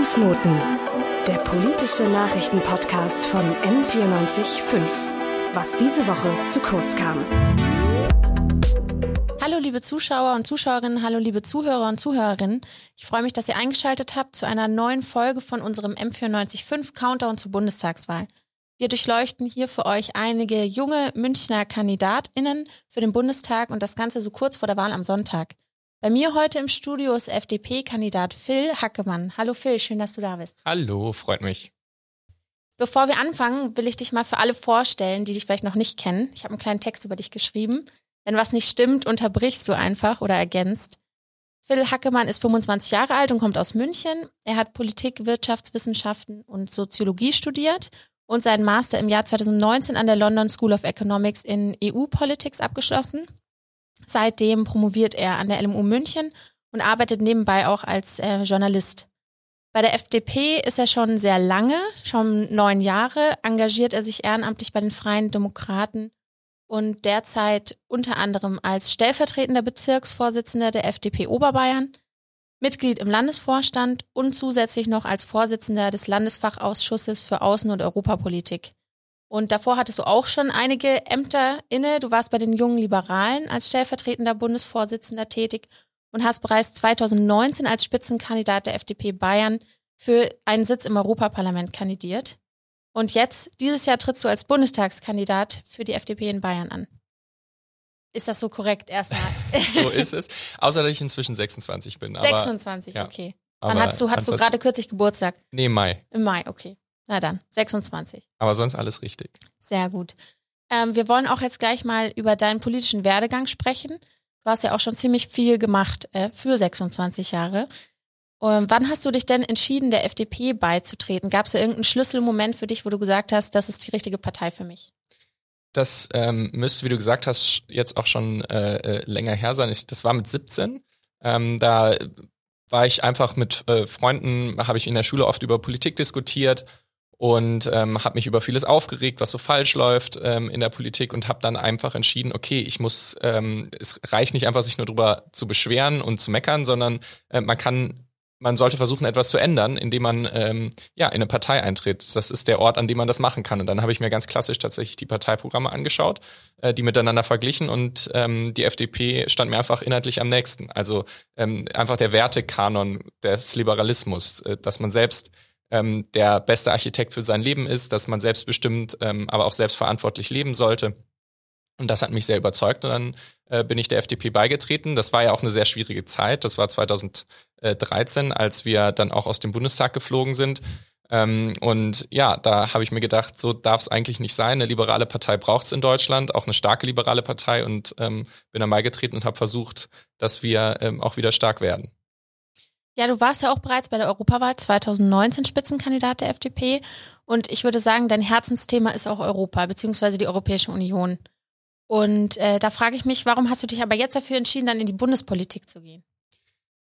Fußnoten, der politische Nachrichtenpodcast von M945. Was diese Woche zu kurz kam. Hallo liebe Zuschauer und Zuschauerinnen, hallo liebe Zuhörer und Zuhörerinnen. Ich freue mich, dass ihr eingeschaltet habt zu einer neuen Folge von unserem M945 Countdown zur Bundestagswahl. Wir durchleuchten hier für euch einige junge Münchner KandidatInnen für den Bundestag und das Ganze so kurz vor der Wahl am Sonntag. Bei mir heute im Studio ist FDP-Kandidat Phil Hackemann. Hallo Phil, schön, dass du da bist. Hallo, freut mich. Bevor wir anfangen, will ich dich mal für alle vorstellen, die dich vielleicht noch nicht kennen. Ich habe einen kleinen Text über dich geschrieben. Wenn was nicht stimmt, unterbrichst du einfach oder ergänzt. Phil Hackemann ist 25 Jahre alt und kommt aus München. Er hat Politik, Wirtschaftswissenschaften und Soziologie studiert und seinen Master im Jahr 2019 an der London School of Economics in EU-Politics abgeschlossen. Seitdem promoviert er an der LMU München und arbeitet nebenbei auch als äh, Journalist. Bei der FDP ist er schon sehr lange, schon neun Jahre, engagiert er sich ehrenamtlich bei den Freien Demokraten und derzeit unter anderem als stellvertretender Bezirksvorsitzender der FDP Oberbayern, Mitglied im Landesvorstand und zusätzlich noch als Vorsitzender des Landesfachausschusses für Außen- und Europapolitik. Und davor hattest du auch schon einige Ämter inne. Du warst bei den jungen Liberalen als stellvertretender Bundesvorsitzender tätig und hast bereits 2019 als Spitzenkandidat der FDP Bayern für einen Sitz im Europaparlament kandidiert. Und jetzt, dieses Jahr trittst du als Bundestagskandidat für die FDP in Bayern an. Ist das so korrekt erstmal? so ist es. Außer dass ich inzwischen 26 bin. Aber, 26, ja. okay. Wann hattest du, hattest du gerade kürzlich Geburtstag? Nee, Mai. Im Mai, okay. Na dann, 26. Aber sonst alles richtig. Sehr gut. Ähm, wir wollen auch jetzt gleich mal über deinen politischen Werdegang sprechen. Du hast ja auch schon ziemlich viel gemacht äh, für 26 Jahre. Und wann hast du dich denn entschieden, der FDP beizutreten? Gab es da irgendeinen Schlüsselmoment für dich, wo du gesagt hast, das ist die richtige Partei für mich? Das ähm, müsste, wie du gesagt hast, jetzt auch schon äh, äh länger her sein. Ich, das war mit 17. Ähm, da war ich einfach mit äh, Freunden, habe ich in der Schule oft über Politik diskutiert und ähm, habe mich über vieles aufgeregt, was so falsch läuft ähm, in der Politik und habe dann einfach entschieden, okay, ich muss, ähm, es reicht nicht einfach, sich nur drüber zu beschweren und zu meckern, sondern äh, man kann man sollte versuchen, etwas zu ändern, indem man ähm, ja in eine Partei eintritt. Das ist der Ort, an dem man das machen kann. Und dann habe ich mir ganz klassisch tatsächlich die Parteiprogramme angeschaut, äh, die miteinander verglichen und ähm, die FDP stand mir einfach inhaltlich am nächsten. Also ähm, einfach der Wertekanon des Liberalismus, äh, dass man selbst ähm, der beste Architekt für sein Leben ist, dass man selbstbestimmt, ähm, aber auch selbstverantwortlich leben sollte. Und das hat mich sehr überzeugt und dann äh, bin ich der FDP beigetreten. Das war ja auch eine sehr schwierige Zeit. Das war 2013, als wir dann auch aus dem Bundestag geflogen sind. Ähm, und ja, da habe ich mir gedacht, so darf es eigentlich nicht sein. Eine liberale Partei braucht es in Deutschland, auch eine starke liberale Partei und ähm, bin dann beigetreten und habe versucht, dass wir ähm, auch wieder stark werden. Ja, du warst ja auch bereits bei der Europawahl 2019 Spitzenkandidat der FDP und ich würde sagen, dein Herzensthema ist auch Europa beziehungsweise die Europäische Union. Und äh, da frage ich mich, warum hast du dich aber jetzt dafür entschieden, dann in die Bundespolitik zu gehen?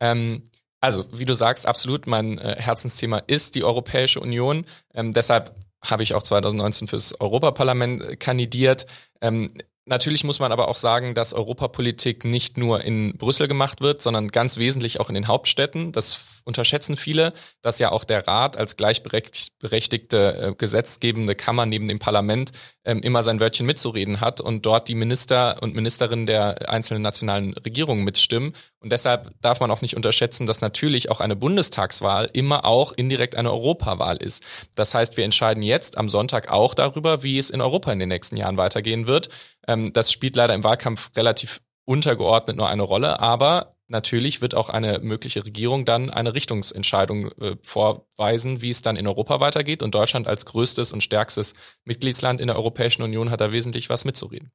Ähm, also, wie du sagst, absolut, mein äh, Herzensthema ist die Europäische Union. Ähm, deshalb habe ich auch 2019 fürs Europaparlament äh, kandidiert. Ähm, Natürlich muss man aber auch sagen, dass Europapolitik nicht nur in Brüssel gemacht wird, sondern ganz wesentlich auch in den Hauptstädten. Das unterschätzen viele, dass ja auch der Rat als gleichberechtigte äh, gesetzgebende Kammer neben dem Parlament ähm, immer sein Wörtchen mitzureden hat und dort die Minister und Ministerinnen der einzelnen nationalen Regierungen mitstimmen. Und deshalb darf man auch nicht unterschätzen, dass natürlich auch eine Bundestagswahl immer auch indirekt eine Europawahl ist. Das heißt, wir entscheiden jetzt am Sonntag auch darüber, wie es in Europa in den nächsten Jahren weitergehen wird. Ähm, das spielt leider im Wahlkampf relativ untergeordnet nur eine Rolle, aber natürlich wird auch eine mögliche Regierung dann eine Richtungsentscheidung äh, vorweisen, wie es dann in Europa weitergeht. Und Deutschland als größtes und stärkstes Mitgliedsland in der Europäischen Union hat da wesentlich was mitzureden.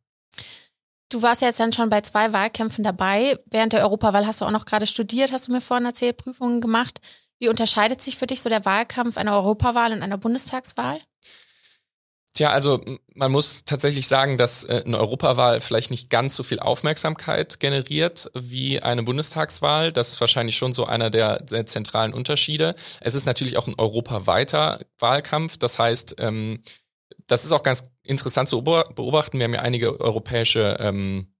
Du warst ja jetzt dann schon bei zwei Wahlkämpfen dabei. Während der Europawahl hast du auch noch gerade studiert, hast du mir vorhin erzählt, Prüfungen gemacht. Wie unterscheidet sich für dich so der Wahlkampf einer Europawahl und einer Bundestagswahl? Tja, also man muss tatsächlich sagen, dass äh, eine Europawahl vielleicht nicht ganz so viel Aufmerksamkeit generiert wie eine Bundestagswahl. Das ist wahrscheinlich schon so einer der, der zentralen Unterschiede. Es ist natürlich auch ein europaweiter Wahlkampf. Das heißt, ähm, das ist auch ganz interessant zu beobachten. Wir haben ja einige europäische ähm,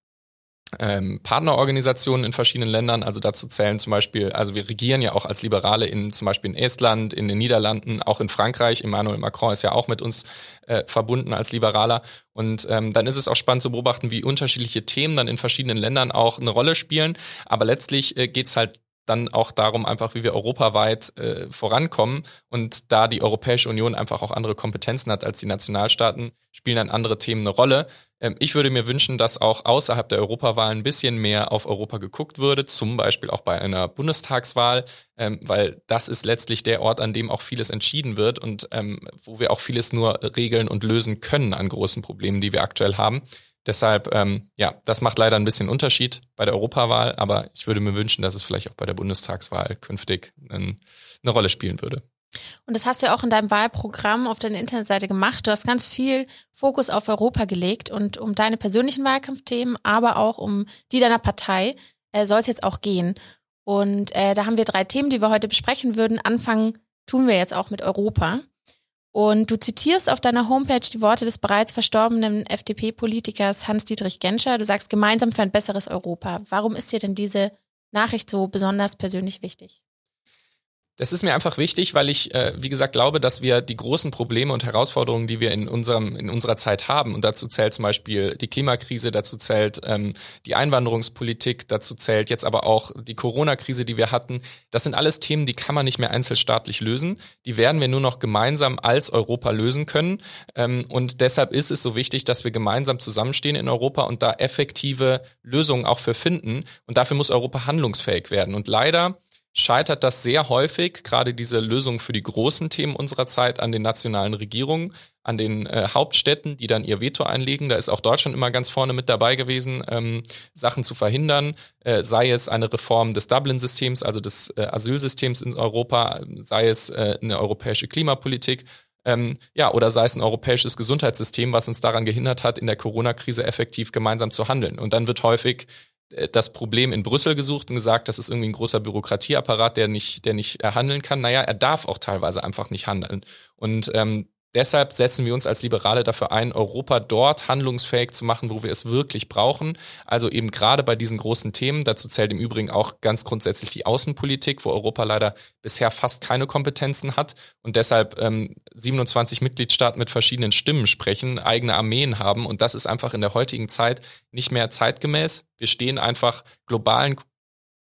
ähm, Partnerorganisationen in verschiedenen Ländern. Also dazu zählen zum Beispiel, also wir regieren ja auch als Liberale in zum Beispiel in Estland, in den Niederlanden, auch in Frankreich. Emmanuel Macron ist ja auch mit uns äh, verbunden als Liberaler. Und ähm, dann ist es auch spannend zu beobachten, wie unterschiedliche Themen dann in verschiedenen Ländern auch eine Rolle spielen. Aber letztlich äh, geht es halt dann auch darum, einfach wie wir europaweit äh, vorankommen. Und da die Europäische Union einfach auch andere Kompetenzen hat als die Nationalstaaten, spielen dann andere Themen eine Rolle. Ähm, ich würde mir wünschen, dass auch außerhalb der Europawahl ein bisschen mehr auf Europa geguckt würde, zum Beispiel auch bei einer Bundestagswahl, ähm, weil das ist letztlich der Ort, an dem auch vieles entschieden wird und ähm, wo wir auch vieles nur regeln und lösen können an großen Problemen, die wir aktuell haben. Deshalb, ähm, ja, das macht leider ein bisschen Unterschied bei der Europawahl, aber ich würde mir wünschen, dass es vielleicht auch bei der Bundestagswahl künftig ein, eine Rolle spielen würde. Und das hast du ja auch in deinem Wahlprogramm auf deiner Internetseite gemacht. Du hast ganz viel Fokus auf Europa gelegt und um deine persönlichen Wahlkampfthemen, aber auch um die deiner Partei äh, soll es jetzt auch gehen. Und äh, da haben wir drei Themen, die wir heute besprechen würden. Anfangen tun wir jetzt auch mit Europa. Und du zitierst auf deiner Homepage die Worte des bereits verstorbenen FDP-Politikers Hans-Dietrich Genscher. Du sagst gemeinsam für ein besseres Europa. Warum ist dir denn diese Nachricht so besonders persönlich wichtig? Das ist mir einfach wichtig, weil ich, äh, wie gesagt, glaube, dass wir die großen Probleme und Herausforderungen, die wir in unserem in unserer Zeit haben, und dazu zählt zum Beispiel die Klimakrise, dazu zählt ähm, die Einwanderungspolitik, dazu zählt jetzt aber auch die Corona-Krise, die wir hatten. Das sind alles Themen, die kann man nicht mehr einzelstaatlich lösen. Die werden wir nur noch gemeinsam als Europa lösen können. Ähm, und deshalb ist es so wichtig, dass wir gemeinsam zusammenstehen in Europa und da effektive Lösungen auch für finden. Und dafür muss Europa handlungsfähig werden. Und leider scheitert das sehr häufig, gerade diese Lösung für die großen Themen unserer Zeit, an den nationalen Regierungen, an den äh, Hauptstädten, die dann ihr Veto einlegen. Da ist auch Deutschland immer ganz vorne mit dabei gewesen, ähm, Sachen zu verhindern, äh, sei es eine Reform des Dublin-Systems, also des äh, Asylsystems in Europa, sei es äh, eine europäische Klimapolitik. Ähm, ja, oder sei es ein europäisches Gesundheitssystem, was uns daran gehindert hat, in der Corona-Krise effektiv gemeinsam zu handeln. Und dann wird häufig das Problem in Brüssel gesucht und gesagt, das ist irgendwie ein großer Bürokratieapparat, der nicht, der nicht handeln kann. Naja, er darf auch teilweise einfach nicht handeln. Und ähm, Deshalb setzen wir uns als Liberale dafür ein, Europa dort handlungsfähig zu machen, wo wir es wirklich brauchen. Also eben gerade bei diesen großen Themen. Dazu zählt im Übrigen auch ganz grundsätzlich die Außenpolitik, wo Europa leider bisher fast keine Kompetenzen hat und deshalb ähm, 27 Mitgliedstaaten mit verschiedenen Stimmen sprechen, eigene Armeen haben. Und das ist einfach in der heutigen Zeit nicht mehr zeitgemäß. Wir stehen einfach globalen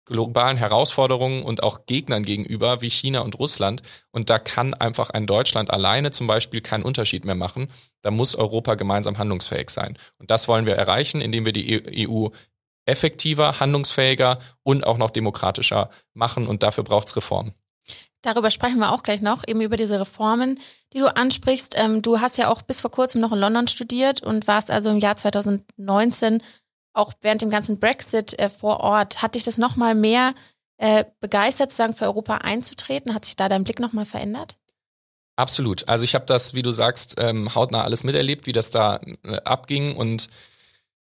globalen Herausforderungen und auch Gegnern gegenüber, wie China und Russland. Und da kann einfach ein Deutschland alleine zum Beispiel keinen Unterschied mehr machen. Da muss Europa gemeinsam handlungsfähig sein. Und das wollen wir erreichen, indem wir die EU effektiver, handlungsfähiger und auch noch demokratischer machen. Und dafür braucht es Reformen. Darüber sprechen wir auch gleich noch, eben über diese Reformen, die du ansprichst. Ähm, du hast ja auch bis vor kurzem noch in London studiert und warst also im Jahr 2019 auch während dem ganzen Brexit äh, vor Ort, hat dich das nochmal mehr äh, begeistert, sozusagen für Europa einzutreten? Hat sich da dein Blick nochmal verändert? Absolut. Also ich habe das, wie du sagst, ähm, hautnah alles miterlebt, wie das da äh, abging und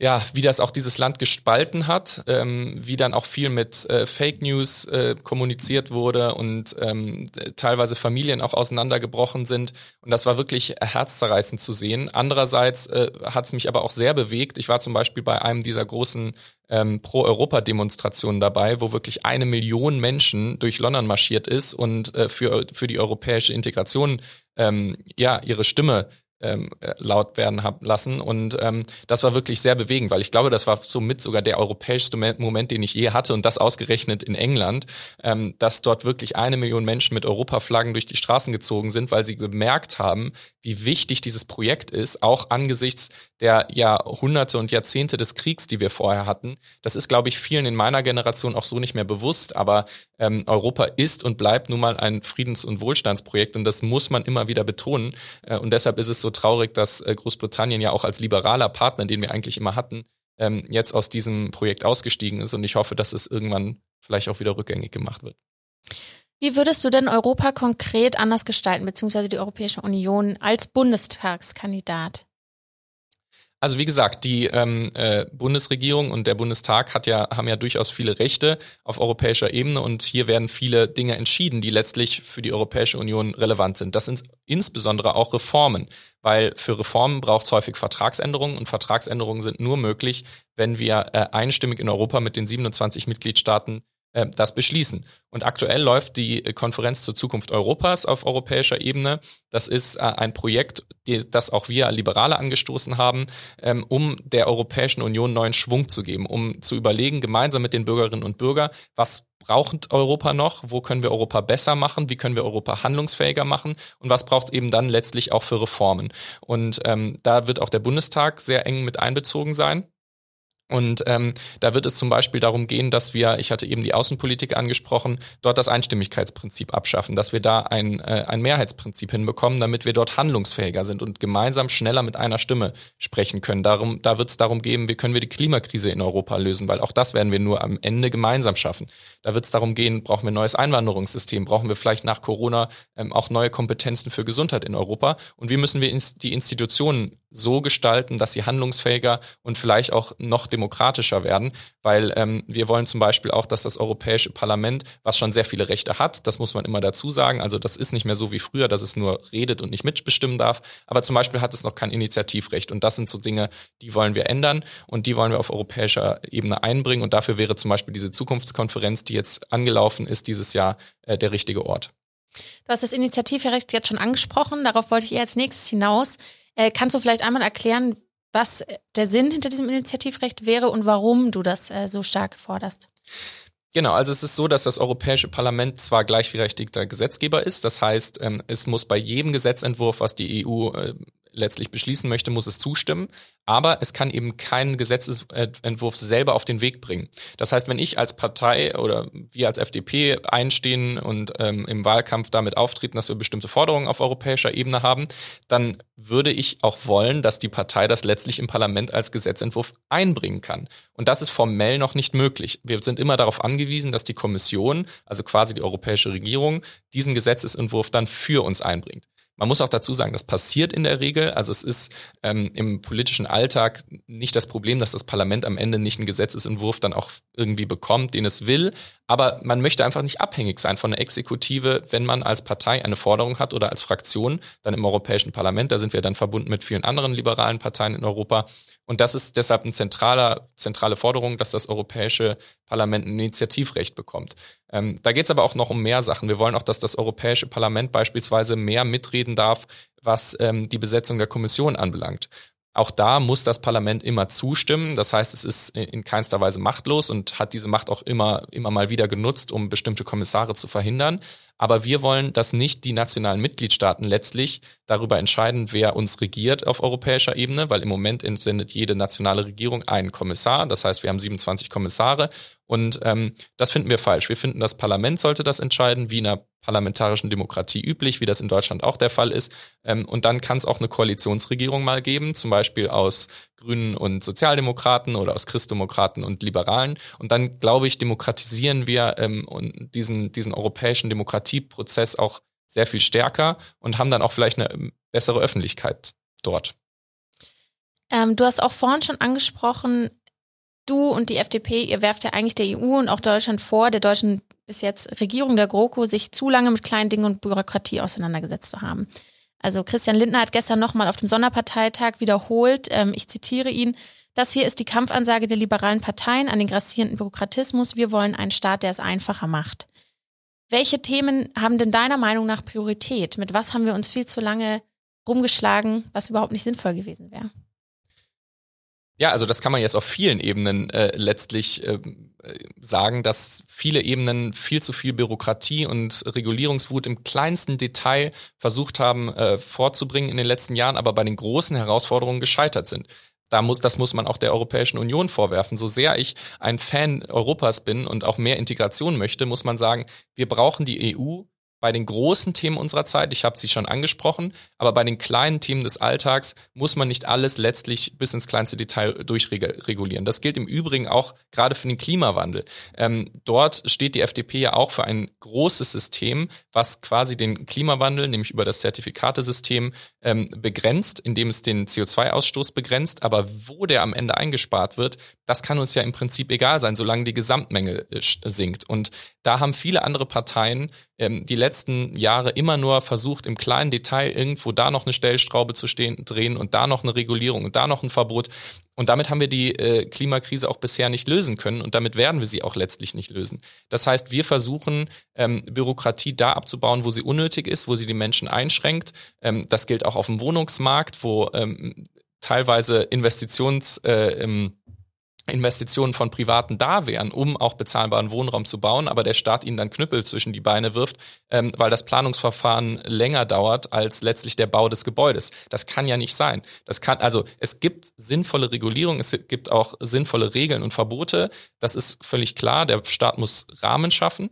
ja, wie das auch dieses Land gespalten hat, ähm, wie dann auch viel mit äh, Fake News äh, kommuniziert wurde und ähm, teilweise Familien auch auseinandergebrochen sind. Und das war wirklich herzzerreißend zu sehen. Andererseits äh, hat es mich aber auch sehr bewegt. Ich war zum Beispiel bei einem dieser großen ähm, Pro-Europa-Demonstrationen dabei, wo wirklich eine Million Menschen durch London marschiert ist und äh, für, für die europäische Integration ähm, ja ihre Stimme ähm, äh, laut werden haben lassen. Und ähm, das war wirklich sehr bewegend, weil ich glaube, das war somit sogar der europäischste Moment, den ich je hatte und das ausgerechnet in England, ähm, dass dort wirklich eine Million Menschen mit Europaflaggen durch die Straßen gezogen sind, weil sie gemerkt haben, wie wichtig dieses Projekt ist, auch angesichts der Jahrhunderte und Jahrzehnte des Kriegs, die wir vorher hatten. Das ist, glaube ich, vielen in meiner Generation auch so nicht mehr bewusst, aber ähm, Europa ist und bleibt nun mal ein Friedens- und Wohlstandsprojekt und das muss man immer wieder betonen. Äh, und deshalb ist es so traurig, dass äh, Großbritannien ja auch als liberaler Partner, den wir eigentlich immer hatten, ähm, jetzt aus diesem Projekt ausgestiegen ist und ich hoffe, dass es irgendwann vielleicht auch wieder rückgängig gemacht wird. Wie würdest du denn Europa konkret anders gestalten, beziehungsweise die Europäische Union als Bundestagskandidat? Also wie gesagt, die ähm, äh, Bundesregierung und der Bundestag hat ja, haben ja durchaus viele Rechte auf europäischer Ebene und hier werden viele Dinge entschieden, die letztlich für die Europäische Union relevant sind. Das sind insbesondere auch Reformen, weil für Reformen braucht es häufig Vertragsänderungen und Vertragsänderungen sind nur möglich, wenn wir äh, einstimmig in Europa mit den 27 Mitgliedstaaten äh, das beschließen. Und aktuell läuft die Konferenz zur Zukunft Europas auf europäischer Ebene. Das ist äh, ein Projekt, das auch wir Liberale angestoßen haben, ähm, um der Europäischen Union neuen Schwung zu geben, um zu überlegen, gemeinsam mit den Bürgerinnen und Bürgern, was braucht Europa noch, wo können wir Europa besser machen, wie können wir Europa handlungsfähiger machen und was braucht es eben dann letztlich auch für Reformen. Und ähm, da wird auch der Bundestag sehr eng mit einbezogen sein. Und ähm, da wird es zum Beispiel darum gehen, dass wir, ich hatte eben die Außenpolitik angesprochen, dort das Einstimmigkeitsprinzip abschaffen, dass wir da ein, äh, ein Mehrheitsprinzip hinbekommen, damit wir dort handlungsfähiger sind und gemeinsam schneller mit einer Stimme sprechen können. Darum, da wird es darum gehen, wie können wir die Klimakrise in Europa lösen, weil auch das werden wir nur am Ende gemeinsam schaffen. Da wird es darum gehen, brauchen wir ein neues Einwanderungssystem, brauchen wir vielleicht nach Corona ähm, auch neue Kompetenzen für Gesundheit in Europa und wie müssen wir ins, die Institutionen so gestalten, dass sie handlungsfähiger und vielleicht auch noch demokratischer werden, weil ähm, wir wollen zum Beispiel auch, dass das Europäische Parlament, was schon sehr viele Rechte hat, das muss man immer dazu sagen, also das ist nicht mehr so wie früher, dass es nur redet und nicht mitbestimmen darf, aber zum Beispiel hat es noch kein Initiativrecht und das sind so Dinge, die wollen wir ändern und die wollen wir auf europäischer Ebene einbringen und dafür wäre zum Beispiel diese Zukunftskonferenz, die jetzt angelaufen ist dieses Jahr, äh, der richtige Ort. Du hast das Initiativrecht jetzt schon angesprochen, darauf wollte ich als nächstes hinaus. Äh, kannst du vielleicht einmal erklären, was der Sinn hinter diesem Initiativrecht wäre und warum du das äh, so stark forderst? Genau, also es ist so, dass das Europäische Parlament zwar gleichberechtigter Gesetzgeber ist, das heißt, ähm, es muss bei jedem Gesetzentwurf, was die EU äh, letztlich beschließen möchte, muss es zustimmen. Aber es kann eben keinen Gesetzentwurf selber auf den Weg bringen. Das heißt, wenn ich als Partei oder wir als FDP einstehen und ähm, im Wahlkampf damit auftreten, dass wir bestimmte Forderungen auf europäischer Ebene haben, dann würde ich auch wollen, dass die Partei das letztlich im Parlament als Gesetzentwurf einbringen kann. Und das ist formell noch nicht möglich. Wir sind immer darauf angewiesen, dass die Kommission, also quasi die europäische Regierung, diesen Gesetzesentwurf dann für uns einbringt. Man muss auch dazu sagen, das passiert in der Regel. Also es ist ähm, im politischen Alltag nicht das Problem, dass das Parlament am Ende nicht einen Gesetzesentwurf dann auch irgendwie bekommt, den es will. Aber man möchte einfach nicht abhängig sein von der Exekutive, wenn man als Partei eine Forderung hat oder als Fraktion dann im Europäischen Parlament. Da sind wir dann verbunden mit vielen anderen liberalen Parteien in Europa. Und das ist deshalb eine zentrale, zentrale Forderung, dass das Europäische Parlament ein Initiativrecht bekommt. Ähm, da geht es aber auch noch um mehr Sachen. Wir wollen auch, dass das Europäische Parlament beispielsweise mehr mitreden darf, was ähm, die Besetzung der Kommission anbelangt. Auch da muss das Parlament immer zustimmen. Das heißt, es ist in keinster Weise machtlos und hat diese Macht auch immer, immer mal wieder genutzt, um bestimmte Kommissare zu verhindern. Aber wir wollen, dass nicht die nationalen Mitgliedstaaten letztlich darüber entscheiden, wer uns regiert auf europäischer Ebene, weil im Moment entsendet jede nationale Regierung einen Kommissar. Das heißt, wir haben 27 Kommissare und ähm, das finden wir falsch. Wir finden, das Parlament sollte das entscheiden, wie in einer parlamentarischen Demokratie üblich, wie das in Deutschland auch der Fall ist. Ähm, und dann kann es auch eine Koalitionsregierung mal geben, zum Beispiel aus Grünen und Sozialdemokraten oder aus Christdemokraten und Liberalen. Und dann, glaube ich, demokratisieren wir ähm, diesen, diesen europäischen Demokratieprozess auch sehr viel stärker und haben dann auch vielleicht eine ähm, bessere Öffentlichkeit dort. Ähm, du hast auch vorhin schon angesprochen, du und die FDP, ihr werft ja eigentlich der EU und auch Deutschland vor, der deutschen bis jetzt Regierung der GroKo, sich zu lange mit kleinen Dingen und Bürokratie auseinandergesetzt zu haben. Also Christian Lindner hat gestern nochmal auf dem Sonderparteitag wiederholt, ähm, ich zitiere ihn, das hier ist die Kampfansage der liberalen Parteien an den grassierenden Bürokratismus. Wir wollen einen Staat, der es einfacher macht. Welche Themen haben denn deiner Meinung nach Priorität? Mit was haben wir uns viel zu lange rumgeschlagen, was überhaupt nicht sinnvoll gewesen wäre? Ja, also das kann man jetzt auf vielen Ebenen äh, letztlich äh, sagen, dass viele Ebenen viel zu viel Bürokratie und Regulierungswut im kleinsten Detail versucht haben äh, vorzubringen in den letzten Jahren, aber bei den großen Herausforderungen gescheitert sind. Da muss, das muss man auch der Europäischen Union vorwerfen. So sehr ich ein Fan Europas bin und auch mehr Integration möchte, muss man sagen, wir brauchen die EU bei den großen Themen unserer Zeit, ich habe sie schon angesprochen, aber bei den kleinen Themen des Alltags muss man nicht alles letztlich bis ins kleinste Detail durchregulieren. Das gilt im Übrigen auch gerade für den Klimawandel. Ähm, dort steht die FDP ja auch für ein großes System, was quasi den Klimawandel, nämlich über das Zertifikatesystem, ähm, begrenzt, indem es den CO2-Ausstoß begrenzt, aber wo der am Ende eingespart wird, das kann uns ja im Prinzip egal sein, solange die Gesamtmenge äh, sinkt. Und da haben viele andere Parteien ähm, die letzten Jahre immer nur versucht, im kleinen Detail irgendwo da noch eine Stellschraube zu stehen, drehen und da noch eine Regulierung und da noch ein Verbot. Und damit haben wir die äh, Klimakrise auch bisher nicht lösen können und damit werden wir sie auch letztlich nicht lösen. Das heißt, wir versuchen, ähm, Bürokratie da abzubauen, wo sie unnötig ist, wo sie die Menschen einschränkt. Ähm, das gilt auch auf dem Wohnungsmarkt, wo ähm, teilweise Investitions äh, Investitionen von Privaten da wären, um auch bezahlbaren Wohnraum zu bauen, aber der Staat ihnen dann Knüppel zwischen die Beine wirft, ähm, weil das Planungsverfahren länger dauert als letztlich der Bau des Gebäudes. Das kann ja nicht sein. Das kann, also es gibt sinnvolle Regulierung, es gibt auch sinnvolle Regeln und Verbote. Das ist völlig klar. Der Staat muss Rahmen schaffen,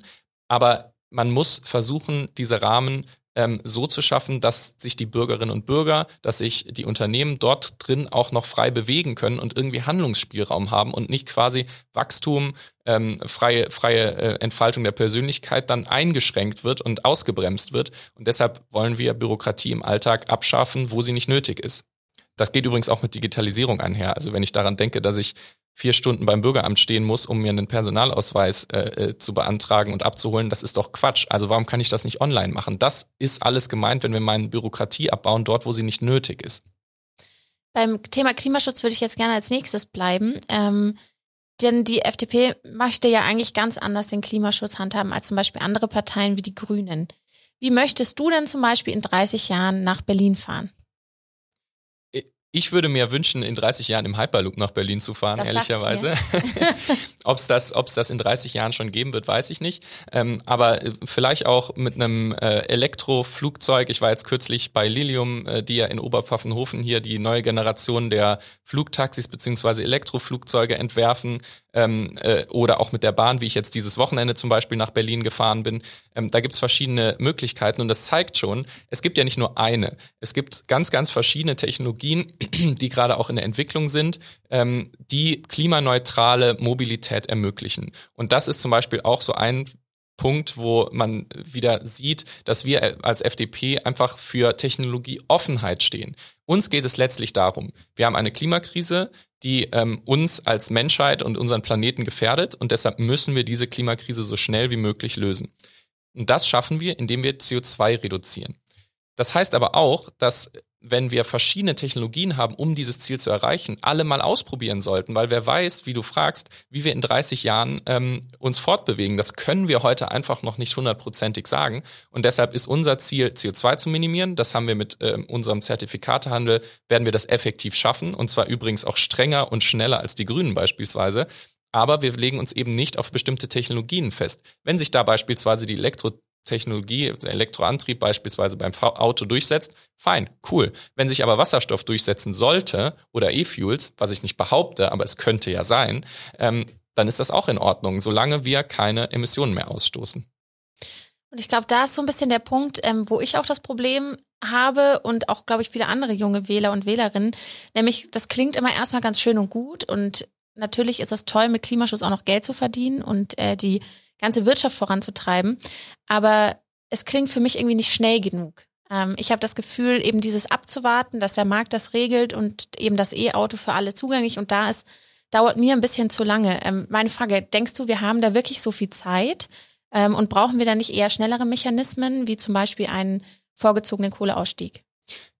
aber man muss versuchen, diese Rahmen ähm, so zu schaffen, dass sich die Bürgerinnen und Bürger, dass sich die Unternehmen dort drin auch noch frei bewegen können und irgendwie Handlungsspielraum haben und nicht quasi Wachstum, ähm, freie, freie äh, Entfaltung der Persönlichkeit dann eingeschränkt wird und ausgebremst wird. Und deshalb wollen wir Bürokratie im Alltag abschaffen, wo sie nicht nötig ist. Das geht übrigens auch mit Digitalisierung einher. Also wenn ich daran denke, dass ich vier Stunden beim Bürgeramt stehen muss, um mir einen Personalausweis äh, äh, zu beantragen und abzuholen, das ist doch Quatsch. Also warum kann ich das nicht online machen? Das ist alles gemeint, wenn wir meinen Bürokratie abbauen, dort, wo sie nicht nötig ist. Beim Thema Klimaschutz würde ich jetzt gerne als nächstes bleiben. Ähm, denn die FDP möchte ja eigentlich ganz anders den Klimaschutz handhaben als zum Beispiel andere Parteien wie die Grünen. Wie möchtest du denn zum Beispiel in 30 Jahren nach Berlin fahren? Ich würde mir wünschen, in 30 Jahren im Hyperloop nach Berlin zu fahren, das ehrlicherweise. ob es das, ob's das in 30 Jahren schon geben wird, weiß ich nicht. Ähm, aber äh, vielleicht auch mit einem äh, Elektroflugzeug. Ich war jetzt kürzlich bei Lilium, äh, die ja in Oberpfaffenhofen hier die neue Generation der Flugtaxis beziehungsweise Elektroflugzeuge entwerfen ähm, äh, oder auch mit der Bahn, wie ich jetzt dieses Wochenende zum Beispiel nach Berlin gefahren bin. Ähm, da gibt's verschiedene Möglichkeiten und das zeigt schon, es gibt ja nicht nur eine. Es gibt ganz, ganz verschiedene Technologien, die gerade auch in der Entwicklung sind, ähm, die klimaneutrale Mobilität ermöglichen. Und das ist zum Beispiel auch so ein Punkt, wo man wieder sieht, dass wir als FDP einfach für Technologieoffenheit stehen. Uns geht es letztlich darum, wir haben eine Klimakrise, die ähm, uns als Menschheit und unseren Planeten gefährdet und deshalb müssen wir diese Klimakrise so schnell wie möglich lösen. Und das schaffen wir, indem wir CO2 reduzieren. Das heißt aber auch, dass wenn wir verschiedene Technologien haben, um dieses Ziel zu erreichen, alle mal ausprobieren sollten, weil wer weiß, wie du fragst, wie wir in 30 Jahren ähm, uns fortbewegen. Das können wir heute einfach noch nicht hundertprozentig sagen. Und deshalb ist unser Ziel, CO2 zu minimieren. Das haben wir mit ähm, unserem Zertifikatehandel, werden wir das effektiv schaffen. Und zwar übrigens auch strenger und schneller als die Grünen beispielsweise. Aber wir legen uns eben nicht auf bestimmte Technologien fest. Wenn sich da beispielsweise die Elektro Technologie, Elektroantrieb beispielsweise beim Auto durchsetzt, fein, cool. Wenn sich aber Wasserstoff durchsetzen sollte oder E-Fuels, was ich nicht behaupte, aber es könnte ja sein, ähm, dann ist das auch in Ordnung, solange wir keine Emissionen mehr ausstoßen. Und ich glaube, da ist so ein bisschen der Punkt, ähm, wo ich auch das Problem habe und auch, glaube ich, viele andere junge Wähler und Wählerinnen, nämlich das klingt immer erstmal ganz schön und gut und natürlich ist es toll, mit Klimaschutz auch noch Geld zu verdienen und äh, die ganze Wirtschaft voranzutreiben. Aber es klingt für mich irgendwie nicht schnell genug. Ähm, ich habe das Gefühl, eben dieses abzuwarten, dass der Markt das regelt und eben das E-Auto für alle zugänglich und da ist, dauert mir ein bisschen zu lange. Ähm, meine Frage, denkst du, wir haben da wirklich so viel Zeit? Ähm, und brauchen wir da nicht eher schnellere Mechanismen, wie zum Beispiel einen vorgezogenen Kohleausstieg?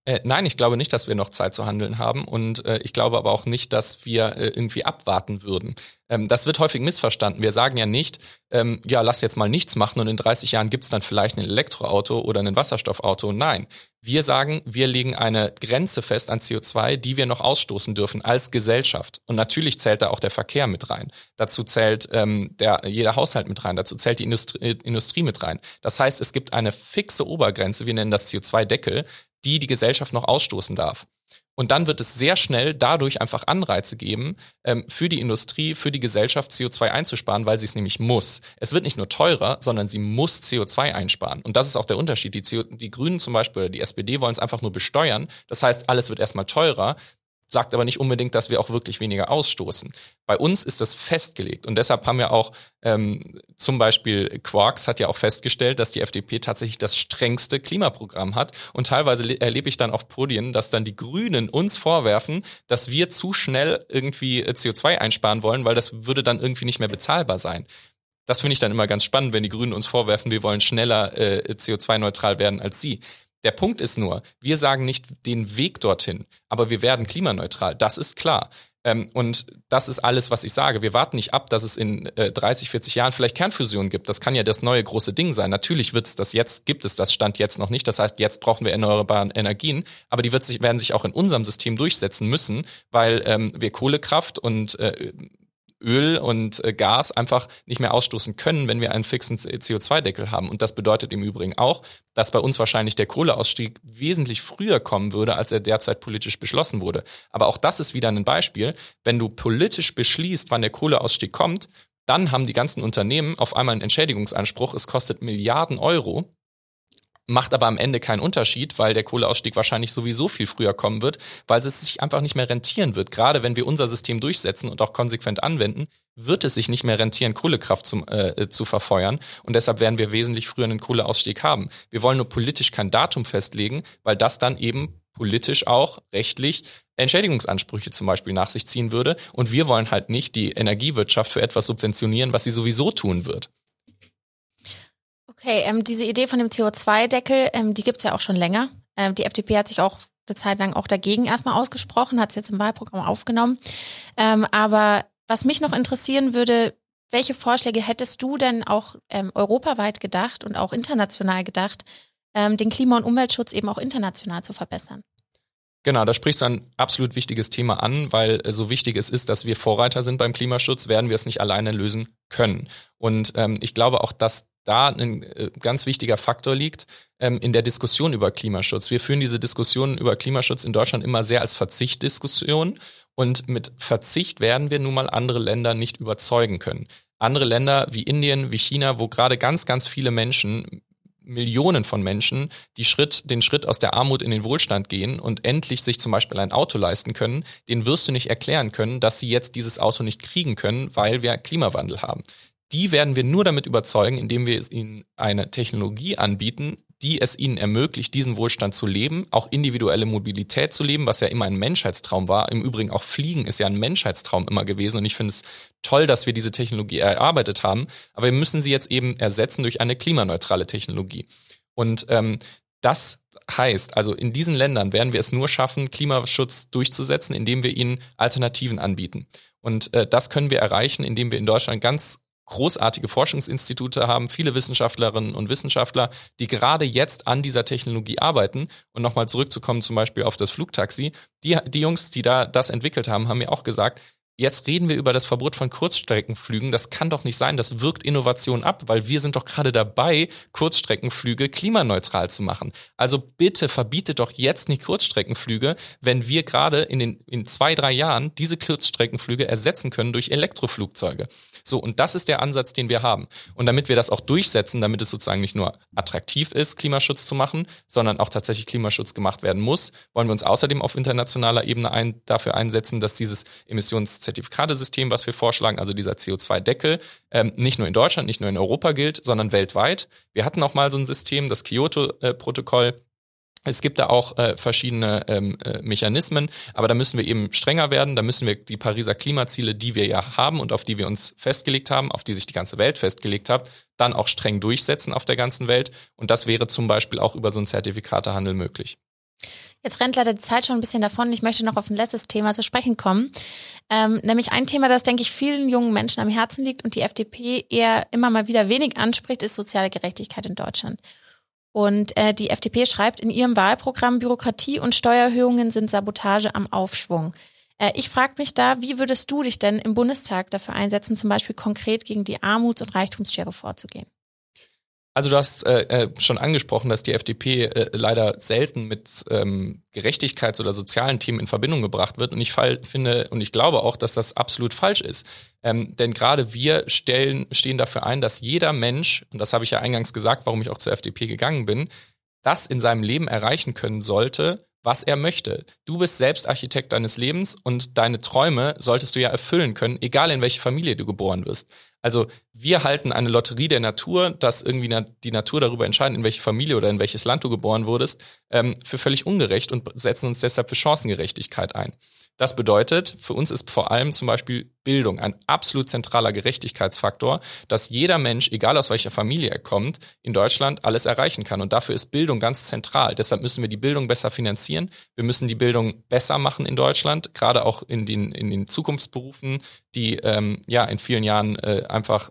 Äh, nein, ich glaube nicht, dass wir noch Zeit zu handeln haben und äh, ich glaube aber auch nicht, dass wir äh, irgendwie abwarten würden. Ähm, das wird häufig missverstanden. Wir sagen ja nicht, ähm, ja, lass jetzt mal nichts machen und in 30 Jahren gibt's dann vielleicht ein Elektroauto oder ein Wasserstoffauto. Nein, wir sagen, wir legen eine Grenze fest an CO2, die wir noch ausstoßen dürfen als Gesellschaft. Und natürlich zählt da auch der Verkehr mit rein. Dazu zählt ähm, der, jeder Haushalt mit rein. Dazu zählt die Industrie, Industrie mit rein. Das heißt, es gibt eine fixe Obergrenze, wir nennen das CO2-Deckel, die die Gesellschaft noch ausstoßen darf. Und dann wird es sehr schnell dadurch einfach Anreize geben, ähm, für die Industrie, für die Gesellschaft CO2 einzusparen, weil sie es nämlich muss. Es wird nicht nur teurer, sondern sie muss CO2 einsparen. Und das ist auch der Unterschied. Die, CO die Grünen zum Beispiel, die SPD wollen es einfach nur besteuern. Das heißt, alles wird erstmal teurer. Sagt aber nicht unbedingt, dass wir auch wirklich weniger ausstoßen. Bei uns ist das festgelegt und deshalb haben wir auch ähm, zum Beispiel Quarks hat ja auch festgestellt, dass die FDP tatsächlich das strengste Klimaprogramm hat und teilweise erlebe ich dann auf Podien, dass dann die Grünen uns vorwerfen, dass wir zu schnell irgendwie äh, CO2 einsparen wollen, weil das würde dann irgendwie nicht mehr bezahlbar sein. Das finde ich dann immer ganz spannend, wenn die Grünen uns vorwerfen, wir wollen schneller äh, CO2-neutral werden als sie. Der Punkt ist nur, wir sagen nicht den Weg dorthin, aber wir werden klimaneutral. Das ist klar. Ähm, und das ist alles, was ich sage. Wir warten nicht ab, dass es in äh, 30, 40 Jahren vielleicht Kernfusion gibt. Das kann ja das neue große Ding sein. Natürlich wird es das jetzt, gibt es das Stand jetzt noch nicht. Das heißt, jetzt brauchen wir erneuerbare Energien, aber die wird sich, werden sich auch in unserem System durchsetzen müssen, weil ähm, wir Kohlekraft und äh, Öl und äh, Gas einfach nicht mehr ausstoßen können, wenn wir einen fixen CO2-Deckel haben. Und das bedeutet im Übrigen auch, dass bei uns wahrscheinlich der Kohleausstieg wesentlich früher kommen würde, als er derzeit politisch beschlossen wurde. Aber auch das ist wieder ein Beispiel. Wenn du politisch beschließt, wann der Kohleausstieg kommt, dann haben die ganzen Unternehmen auf einmal einen Entschädigungsanspruch. Es kostet Milliarden Euro macht aber am Ende keinen Unterschied, weil der Kohleausstieg wahrscheinlich sowieso viel früher kommen wird, weil es sich einfach nicht mehr rentieren wird. Gerade wenn wir unser System durchsetzen und auch konsequent anwenden, wird es sich nicht mehr rentieren, Kohlekraft zum, äh, zu verfeuern. Und deshalb werden wir wesentlich früher einen Kohleausstieg haben. Wir wollen nur politisch kein Datum festlegen, weil das dann eben politisch auch rechtlich Entschädigungsansprüche zum Beispiel nach sich ziehen würde. Und wir wollen halt nicht die Energiewirtschaft für etwas subventionieren, was sie sowieso tun wird. Okay, ähm, diese Idee von dem CO2-Deckel, ähm, die gibt's ja auch schon länger. Ähm, die FDP hat sich auch eine Zeit lang auch dagegen erstmal ausgesprochen, hat es jetzt im Wahlprogramm aufgenommen. Ähm, aber was mich noch interessieren würde, welche Vorschläge hättest du denn auch ähm, europaweit gedacht und auch international gedacht, ähm, den Klima- und Umweltschutz eben auch international zu verbessern? Genau, da sprichst du ein absolut wichtiges Thema an, weil äh, so wichtig es ist, dass wir Vorreiter sind beim Klimaschutz, werden wir es nicht alleine lösen können. Und ähm, ich glaube auch, dass da ein äh, ganz wichtiger Faktor liegt ähm, in der Diskussion über Klimaschutz. Wir führen diese Diskussion über Klimaschutz in Deutschland immer sehr als Verzichtdiskussion und mit Verzicht werden wir nun mal andere Länder nicht überzeugen können. Andere Länder wie Indien, wie China, wo gerade ganz, ganz viele Menschen Millionen von Menschen, die Schritt, den Schritt aus der Armut in den Wohlstand gehen und endlich sich zum Beispiel ein Auto leisten können, den wirst du nicht erklären können, dass sie jetzt dieses Auto nicht kriegen können, weil wir Klimawandel haben die werden wir nur damit überzeugen, indem wir ihnen eine Technologie anbieten, die es ihnen ermöglicht, diesen Wohlstand zu leben, auch individuelle Mobilität zu leben, was ja immer ein Menschheitstraum war. Im Übrigen auch Fliegen ist ja ein Menschheitstraum immer gewesen und ich finde es toll, dass wir diese Technologie erarbeitet haben, aber wir müssen sie jetzt eben ersetzen durch eine klimaneutrale Technologie. Und ähm, das heißt, also in diesen Ländern werden wir es nur schaffen, Klimaschutz durchzusetzen, indem wir ihnen Alternativen anbieten. Und äh, das können wir erreichen, indem wir in Deutschland ganz großartige Forschungsinstitute haben, viele Wissenschaftlerinnen und Wissenschaftler, die gerade jetzt an dieser Technologie arbeiten. Und nochmal zurückzukommen zum Beispiel auf das Flugtaxi. Die, die Jungs, die da das entwickelt haben, haben mir auch gesagt, Jetzt reden wir über das Verbot von Kurzstreckenflügen. Das kann doch nicht sein. Das wirkt Innovation ab, weil wir sind doch gerade dabei, Kurzstreckenflüge klimaneutral zu machen. Also bitte verbietet doch jetzt nicht Kurzstreckenflüge, wenn wir gerade in den in zwei drei Jahren diese Kurzstreckenflüge ersetzen können durch Elektroflugzeuge. So und das ist der Ansatz, den wir haben. Und damit wir das auch durchsetzen, damit es sozusagen nicht nur attraktiv ist, Klimaschutz zu machen, sondern auch tatsächlich Klimaschutz gemacht werden muss, wollen wir uns außerdem auf internationaler Ebene ein, dafür einsetzen, dass dieses Emissions Zertifikatesystem, was wir vorschlagen, also dieser CO2-Deckel, ähm, nicht nur in Deutschland, nicht nur in Europa gilt, sondern weltweit. Wir hatten auch mal so ein System, das Kyoto-Protokoll. Es gibt da auch äh, verschiedene ähm, äh, Mechanismen, aber da müssen wir eben strenger werden. Da müssen wir die Pariser Klimaziele, die wir ja haben und auf die wir uns festgelegt haben, auf die sich die ganze Welt festgelegt hat, dann auch streng durchsetzen auf der ganzen Welt. Und das wäre zum Beispiel auch über so einen Zertifikatehandel möglich. Jetzt rennt leider die Zeit schon ein bisschen davon. Ich möchte noch auf ein letztes Thema zu sprechen kommen. Ähm, nämlich ein Thema, das, denke ich, vielen jungen Menschen am Herzen liegt und die FDP eher immer mal wieder wenig anspricht, ist soziale Gerechtigkeit in Deutschland. Und äh, die FDP schreibt in ihrem Wahlprogramm, Bürokratie und Steuererhöhungen sind Sabotage am Aufschwung. Äh, ich frage mich da, wie würdest du dich denn im Bundestag dafür einsetzen, zum Beispiel konkret gegen die Armuts- und Reichtumsschere vorzugehen? Also du hast äh, äh, schon angesprochen, dass die FDP äh, leider selten mit ähm, Gerechtigkeits- oder sozialen Themen in Verbindung gebracht wird. Und ich fall, finde und ich glaube auch, dass das absolut falsch ist. Ähm, denn gerade wir stellen, stehen dafür ein, dass jeder Mensch, und das habe ich ja eingangs gesagt, warum ich auch zur FDP gegangen bin, das in seinem Leben erreichen können sollte, was er möchte. Du bist selbst Architekt deines Lebens und deine Träume solltest du ja erfüllen können, egal in welche Familie du geboren wirst. Also wir halten eine Lotterie der Natur, dass irgendwie die Natur darüber entscheidet, in welche Familie oder in welches Land du geboren wurdest, ähm, für völlig ungerecht und setzen uns deshalb für Chancengerechtigkeit ein. Das bedeutet, für uns ist vor allem zum Beispiel Bildung ein absolut zentraler Gerechtigkeitsfaktor, dass jeder Mensch, egal aus welcher Familie er kommt, in Deutschland alles erreichen kann. Und dafür ist Bildung ganz zentral. Deshalb müssen wir die Bildung besser finanzieren. Wir müssen die Bildung besser machen in Deutschland, gerade auch in den, in den Zukunftsberufen, die ähm, ja in vielen Jahren äh, einfach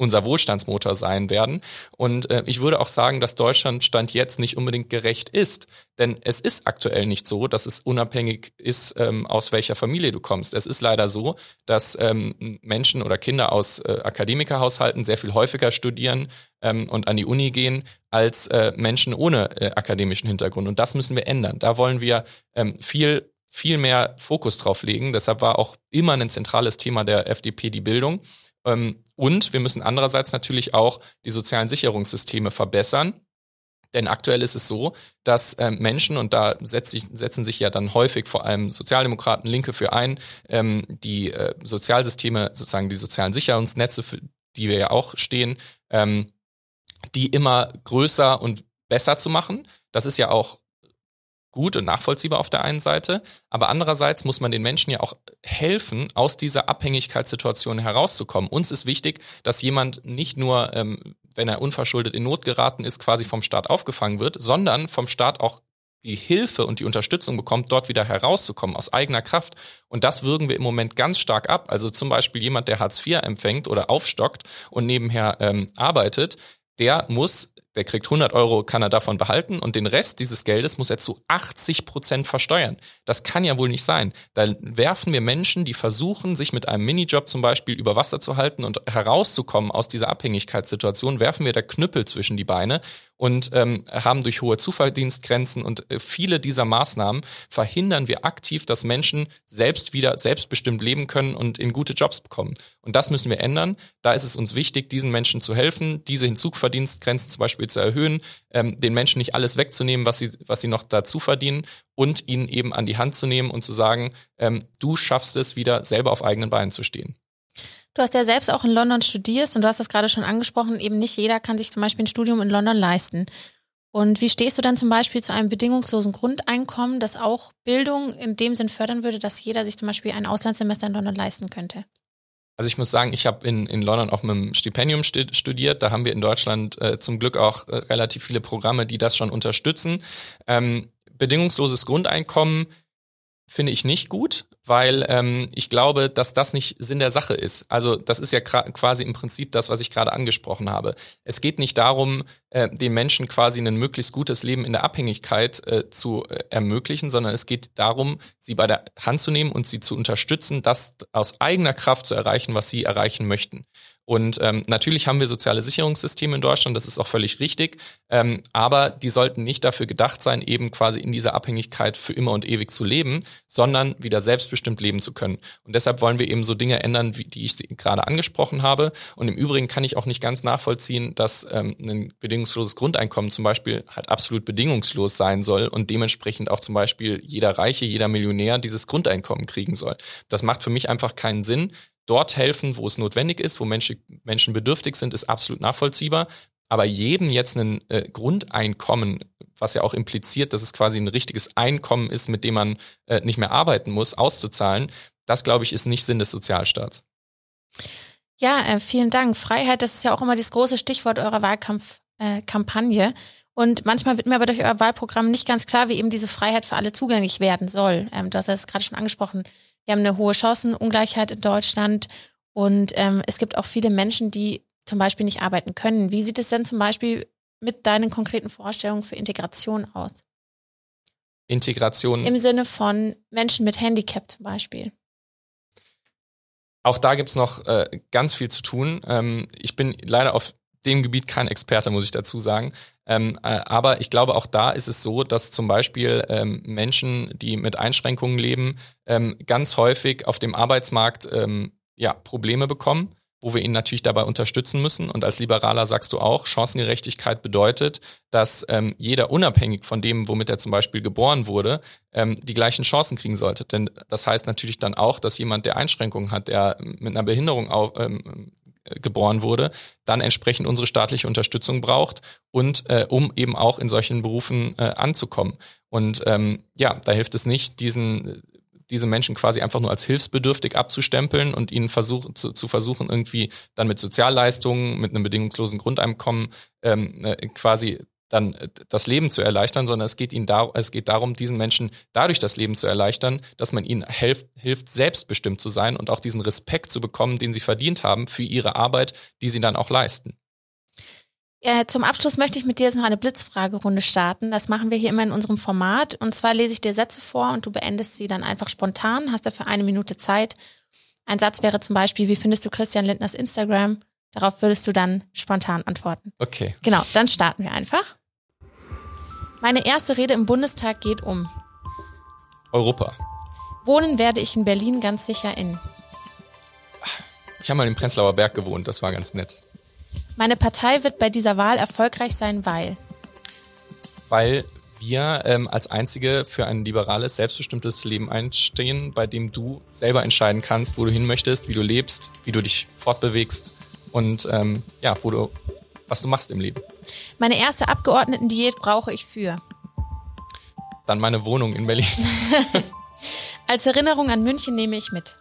unser Wohlstandsmotor sein werden. Und äh, ich würde auch sagen, dass Deutschland Stand jetzt nicht unbedingt gerecht ist. Denn es ist aktuell nicht so, dass es unabhängig ist, ähm, aus welcher Familie du kommst. Es ist leider so, dass ähm, Menschen oder Kinder aus äh, Akademikerhaushalten sehr viel häufiger studieren ähm, und an die Uni gehen als äh, Menschen ohne äh, akademischen Hintergrund. Und das müssen wir ändern. Da wollen wir ähm, viel viel mehr Fokus drauf legen. Deshalb war auch immer ein zentrales Thema der FDP die Bildung. Ähm, und wir müssen andererseits natürlich auch die sozialen Sicherungssysteme verbessern. Denn aktuell ist es so, dass ähm, Menschen, und da setz sich, setzen sich ja dann häufig vor allem Sozialdemokraten, Linke für ein, ähm, die äh, Sozialsysteme, sozusagen die sozialen Sicherungsnetze, für die wir ja auch stehen, ähm, die immer größer und besser zu machen. Das ist ja auch gut und nachvollziehbar auf der einen Seite, aber andererseits muss man den Menschen ja auch helfen, aus dieser Abhängigkeitssituation herauszukommen. Uns ist wichtig, dass jemand nicht nur, ähm, wenn er unverschuldet in Not geraten ist, quasi vom Staat aufgefangen wird, sondern vom Staat auch die Hilfe und die Unterstützung bekommt, dort wieder herauszukommen aus eigener Kraft. Und das würgen wir im Moment ganz stark ab. Also zum Beispiel jemand, der Hartz IV empfängt oder aufstockt und nebenher ähm, arbeitet, der muss der kriegt 100 Euro, kann er davon behalten und den Rest dieses Geldes muss er zu 80 Prozent versteuern. Das kann ja wohl nicht sein. Da werfen wir Menschen, die versuchen, sich mit einem Minijob zum Beispiel über Wasser zu halten und herauszukommen aus dieser Abhängigkeitssituation, werfen wir da Knüppel zwischen die Beine und ähm, haben durch hohe Zuverdienstgrenzen und äh, viele dieser Maßnahmen verhindern wir aktiv, dass Menschen selbst wieder selbstbestimmt leben können und in gute Jobs bekommen. Und das müssen wir ändern. Da ist es uns wichtig, diesen Menschen zu helfen, diese Hinzugverdienstgrenzen zum Beispiel zu erhöhen, ähm, den Menschen nicht alles wegzunehmen, was sie, was sie noch dazu verdienen und ihnen eben an die Hand zu nehmen und zu sagen, ähm, du schaffst es wieder selber auf eigenen Beinen zu stehen. Du hast ja selbst auch in London studiert und du hast das gerade schon angesprochen, eben nicht jeder kann sich zum Beispiel ein Studium in London leisten. Und wie stehst du dann zum Beispiel zu einem bedingungslosen Grundeinkommen, das auch Bildung in dem Sinn fördern würde, dass jeder sich zum Beispiel ein Auslandssemester in London leisten könnte? Also ich muss sagen, ich habe in, in London auch mit einem Stipendium studiert. Da haben wir in Deutschland äh, zum Glück auch äh, relativ viele Programme, die das schon unterstützen. Ähm, bedingungsloses Grundeinkommen finde ich nicht gut weil ähm, ich glaube, dass das nicht Sinn der Sache ist. Also das ist ja quasi im Prinzip das, was ich gerade angesprochen habe. Es geht nicht darum, äh, den Menschen quasi ein möglichst gutes Leben in der Abhängigkeit äh, zu äh, ermöglichen, sondern es geht darum, sie bei der Hand zu nehmen und sie zu unterstützen, das aus eigener Kraft zu erreichen, was sie erreichen möchten. Und ähm, natürlich haben wir soziale Sicherungssysteme in Deutschland, das ist auch völlig richtig, ähm, aber die sollten nicht dafür gedacht sein, eben quasi in dieser Abhängigkeit für immer und ewig zu leben, sondern wieder selbstbestimmt leben zu können. Und deshalb wollen wir eben so Dinge ändern, wie die ich gerade angesprochen habe. Und im Übrigen kann ich auch nicht ganz nachvollziehen, dass ähm, ein bedingungsloses Grundeinkommen zum Beispiel halt absolut bedingungslos sein soll und dementsprechend auch zum Beispiel jeder Reiche, jeder Millionär dieses Grundeinkommen kriegen soll. Das macht für mich einfach keinen Sinn dort helfen, wo es notwendig ist, wo Menschen, Menschen bedürftig sind, ist absolut nachvollziehbar. Aber jedem jetzt ein äh, Grundeinkommen, was ja auch impliziert, dass es quasi ein richtiges Einkommen ist, mit dem man äh, nicht mehr arbeiten muss, auszuzahlen, das glaube ich ist nicht Sinn des Sozialstaats. Ja, äh, vielen Dank. Freiheit, das ist ja auch immer das große Stichwort eurer Wahlkampfkampagne. Äh, und manchmal wird mir aber durch euer Wahlprogramm nicht ganz klar, wie eben diese Freiheit für alle zugänglich werden soll. Ähm, du hast es gerade schon angesprochen. Wir haben eine hohe Chancenungleichheit in Deutschland und ähm, es gibt auch viele Menschen, die zum Beispiel nicht arbeiten können. Wie sieht es denn zum Beispiel mit deinen konkreten Vorstellungen für Integration aus? Integration. Im Sinne von Menschen mit Handicap zum Beispiel. Auch da gibt's noch äh, ganz viel zu tun. Ähm, ich bin leider auf dem Gebiet kein Experte, muss ich dazu sagen. Ähm, äh, aber ich glaube, auch da ist es so, dass zum Beispiel ähm, Menschen, die mit Einschränkungen leben, ähm, ganz häufig auf dem Arbeitsmarkt ähm, ja, Probleme bekommen. wo wir ihn natürlich dabei unterstützen müssen. Und als Liberaler sagst du auch, Chancengerechtigkeit bedeutet, dass ähm, jeder unabhängig von dem, womit er zum Beispiel geboren wurde, ähm, die gleichen Chancen kriegen sollte. Denn das heißt natürlich dann auch, dass jemand, der Einschränkungen hat, der mit einer Behinderung ähm, geboren wurde, dann entsprechend unsere staatliche Unterstützung braucht und äh, um eben auch in solchen Berufen äh, anzukommen. Und ähm, ja, da hilft es nicht, diesen diese Menschen quasi einfach nur als hilfsbedürftig abzustempeln und ihnen versuchen zu, zu versuchen, irgendwie dann mit Sozialleistungen, mit einem bedingungslosen Grundeinkommen ähm, äh, quasi dann äh, das Leben zu erleichtern, sondern es geht ihnen da, es geht darum, diesen Menschen dadurch das Leben zu erleichtern, dass man ihnen helft, hilft, selbstbestimmt zu sein und auch diesen Respekt zu bekommen, den sie verdient haben für ihre Arbeit, die sie dann auch leisten. Äh, zum Abschluss möchte ich mit dir jetzt noch eine Blitzfragerunde starten. Das machen wir hier immer in unserem Format. Und zwar lese ich dir Sätze vor und du beendest sie dann einfach spontan, hast dafür eine Minute Zeit. Ein Satz wäre zum Beispiel, wie findest du Christian Lindners Instagram? Darauf würdest du dann spontan antworten. Okay. Genau, dann starten wir einfach. Meine erste Rede im Bundestag geht um Europa. Wohnen werde ich in Berlin ganz sicher in. Ich habe mal im Prenzlauer Berg gewohnt, das war ganz nett. Meine Partei wird bei dieser Wahl erfolgreich sein, weil. Weil wir ähm, als einzige für ein liberales, selbstbestimmtes Leben einstehen, bei dem du selber entscheiden kannst, wo du hin möchtest, wie du lebst, wie du dich fortbewegst und ähm, ja, wo du, was du machst im Leben. Meine erste Abgeordnetendiät brauche ich für. Dann meine Wohnung in Berlin. Als Erinnerung an München nehme ich mit.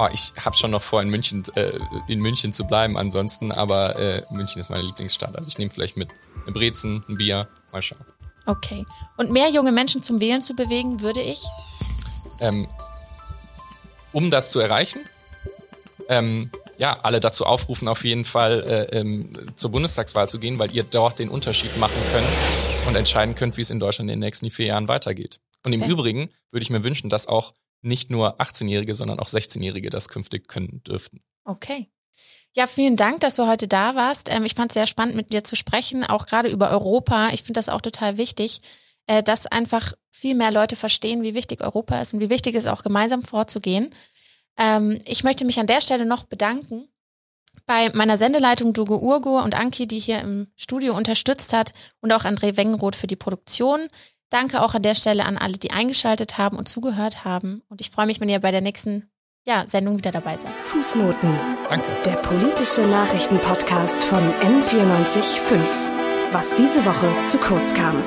Oh, ich habe schon noch vor, in München, äh, in München zu bleiben ansonsten, aber äh, München ist meine Lieblingsstadt. Also ich nehme vielleicht mit eine Brezen, ein Bier, mal schauen. Okay. Und mehr junge Menschen zum Wählen zu bewegen, würde ich? Ähm, um das zu erreichen, ähm, ja, alle dazu aufrufen, auf jeden Fall äh, ähm, zur Bundestagswahl zu gehen, weil ihr dort den Unterschied machen könnt und entscheiden könnt, wie es in Deutschland in den nächsten vier Jahren weitergeht. Und im okay. Übrigen würde ich mir wünschen, dass auch nicht nur 18-Jährige, sondern auch 16-Jährige das künftig können dürften. Okay. Ja, vielen Dank, dass du heute da warst. Ähm, ich fand es sehr spannend, mit dir zu sprechen, auch gerade über Europa. Ich finde das auch total wichtig, äh, dass einfach viel mehr Leute verstehen, wie wichtig Europa ist und wie wichtig es ist, auch gemeinsam vorzugehen. Ähm, ich möchte mich an der Stelle noch bedanken bei meiner Sendeleitung Dugo Urgo und Anki, die hier im Studio unterstützt hat und auch André Wengenroth für die Produktion. Danke auch an der Stelle an alle, die eingeschaltet haben und zugehört haben. Und ich freue mich, wenn ihr bei der nächsten ja, Sendung wieder dabei seid. Fußnoten. Danke. Der politische Nachrichtenpodcast von M945. Was diese Woche zu kurz kam.